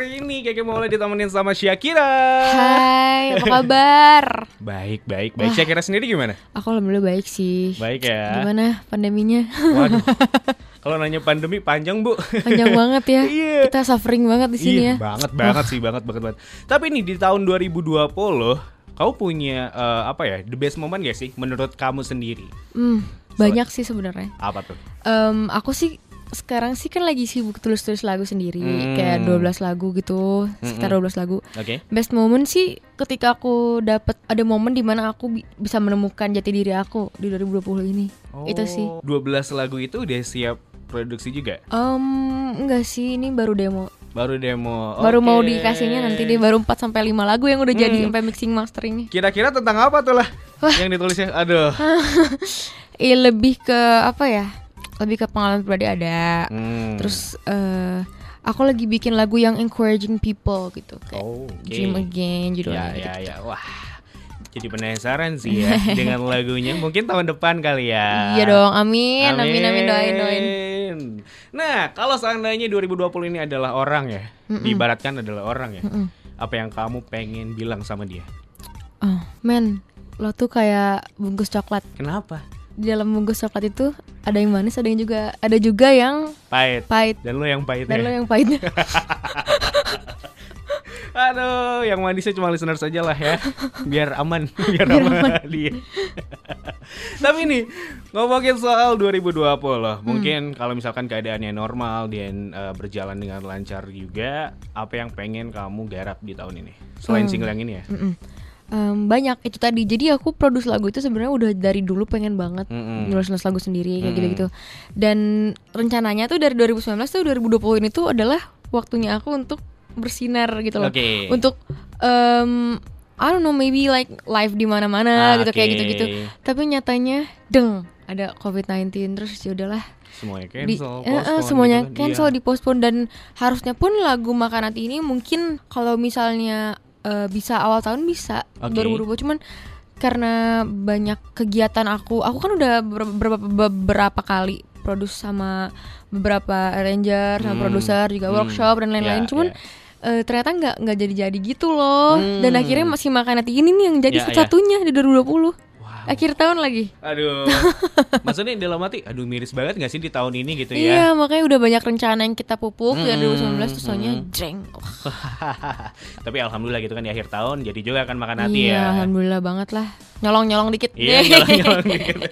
hari ini Keke mau ditemenin sama Syakira. Hai, apa kabar? Baik, baik, baik. Syakira sendiri gimana? Aku alhamdulillah baik sih. Baik ya. Gimana pandeminya? Waduh. Kalau nanya pandemi panjang, Bu. Panjang banget ya. Iya. Kita suffering banget di sini iya, ya. banget banget sih, banget banget banget. Tapi nih di tahun 2020 kau punya eh, apa ya? The best moment gak sih menurut kamu sendiri? Hmm, banyak sih sebenarnya. Apa tuh? Em, aku sih sekarang sih kan lagi sibuk tulis-tulis lagu sendiri, Hmm. kayak 12 lagu gitu, sekitar 12 lagu. Oke. Best moment sih ketika aku dapat ada momen di mana aku bi- bisa menemukan jati diri aku di 2020 ini. Itu sih. Oh, 12 lagu itu udah siap produksi juga? Em, enggak sih, ini baru demo. Baru demo. Baru mau Oke. dikasihnya nanti deh baru 4 sampai 5 lagu yang udah jadi Hmm. sampai mixing masteringnya. Kira-kira tentang apa tuh lah yang ditulisnya? Aduh. Eh lebih ke apa ya? Lebih ke pengalaman pribadi ada. Hmm. Terus eh aku lagi bikin lagu yang encouraging people gitu kayak Oh, oke. Dream Again Ya, judulnya gitu. ya, ya. Wah. Jadi penasaran sih ya dengan lagunya. Mungkin tahun depan kali ya. Iya dong, amin, amin, amin, doain, doain. Nah, kalau seandainya 2020 ini adalah orang ya, diibaratkan adalah orang ya. Apa yang kamu pengen bilang sama dia? Oh, men, lo tuh kayak bungkus coklat. Kenapa? Di dalam bungkus coklat itu ada yang manis, ada yang juga ada juga yang Pahit. pahit. Dan lo yang pahitnya. Dan lo yang pahitnya. Aduh, yang manisnya cuma listener saja lah ya. Biar aman, biar, aman. Dia. Tapi nih, ngomongin soal 2020 Mungkin kalau misalkan keadaannya normal dan eh, berjalan dengan lancar juga, apa yang pengen kamu garap di tahun ini? Selain single yang ini ya. Mm-mm. Em, banyak itu tadi. Jadi aku produce lagu itu sebenarnya udah dari dulu pengen banget Mm-mm. nulis-nulis lagu sendiri kayak gitu-gitu. Dan rencananya tuh dari 2019 tuh 2020 ini tuh adalah waktunya aku untuk bersinar gitu loh. Oke. Untuk em I don't know maybe like live di mana-mana gitu kayak gitu-gitu. Tapi nyatanya deng ada COVID-19 terus ya udahlah Semuanya di cancel, eh, eh, postpone semuanya gitu kan. cancel Iya. dipospon dan harusnya pun lagu makan hati ini mungkin kalau misalnya eh, bisa awal tahun bisa Oke. 2020 cuman karena banyak kegiatan aku aku kan udah ber- beberapa beberapa kali produce sama beberapa arranger sama Hmm, produser juga hmm, workshop dan lain-lain ya, cuman ya. eh, ternyata nggak nggak jadi-jadi gitu loh dan Hmm. akhirnya masih makan hati ini nih yang jadi Ya, ya. satu-satunya di 2020 Wow. Akhir tahun lagi Aduh. Maksudnya dalam hati, aduh miris banget gak sih di tahun ini gitu Iya, ya? makanya udah banyak rencana yang kita pupuk ya Hmm, 2019 terus soalnya hmm. jeng. Tapi alhamdulillah gitu kan di akhir tahun jadi juga kan makan hati iya, ya. alhamdulillah banget lah. Nyolong-nyolong dikit. Iya, nyolong-nyolong dikit.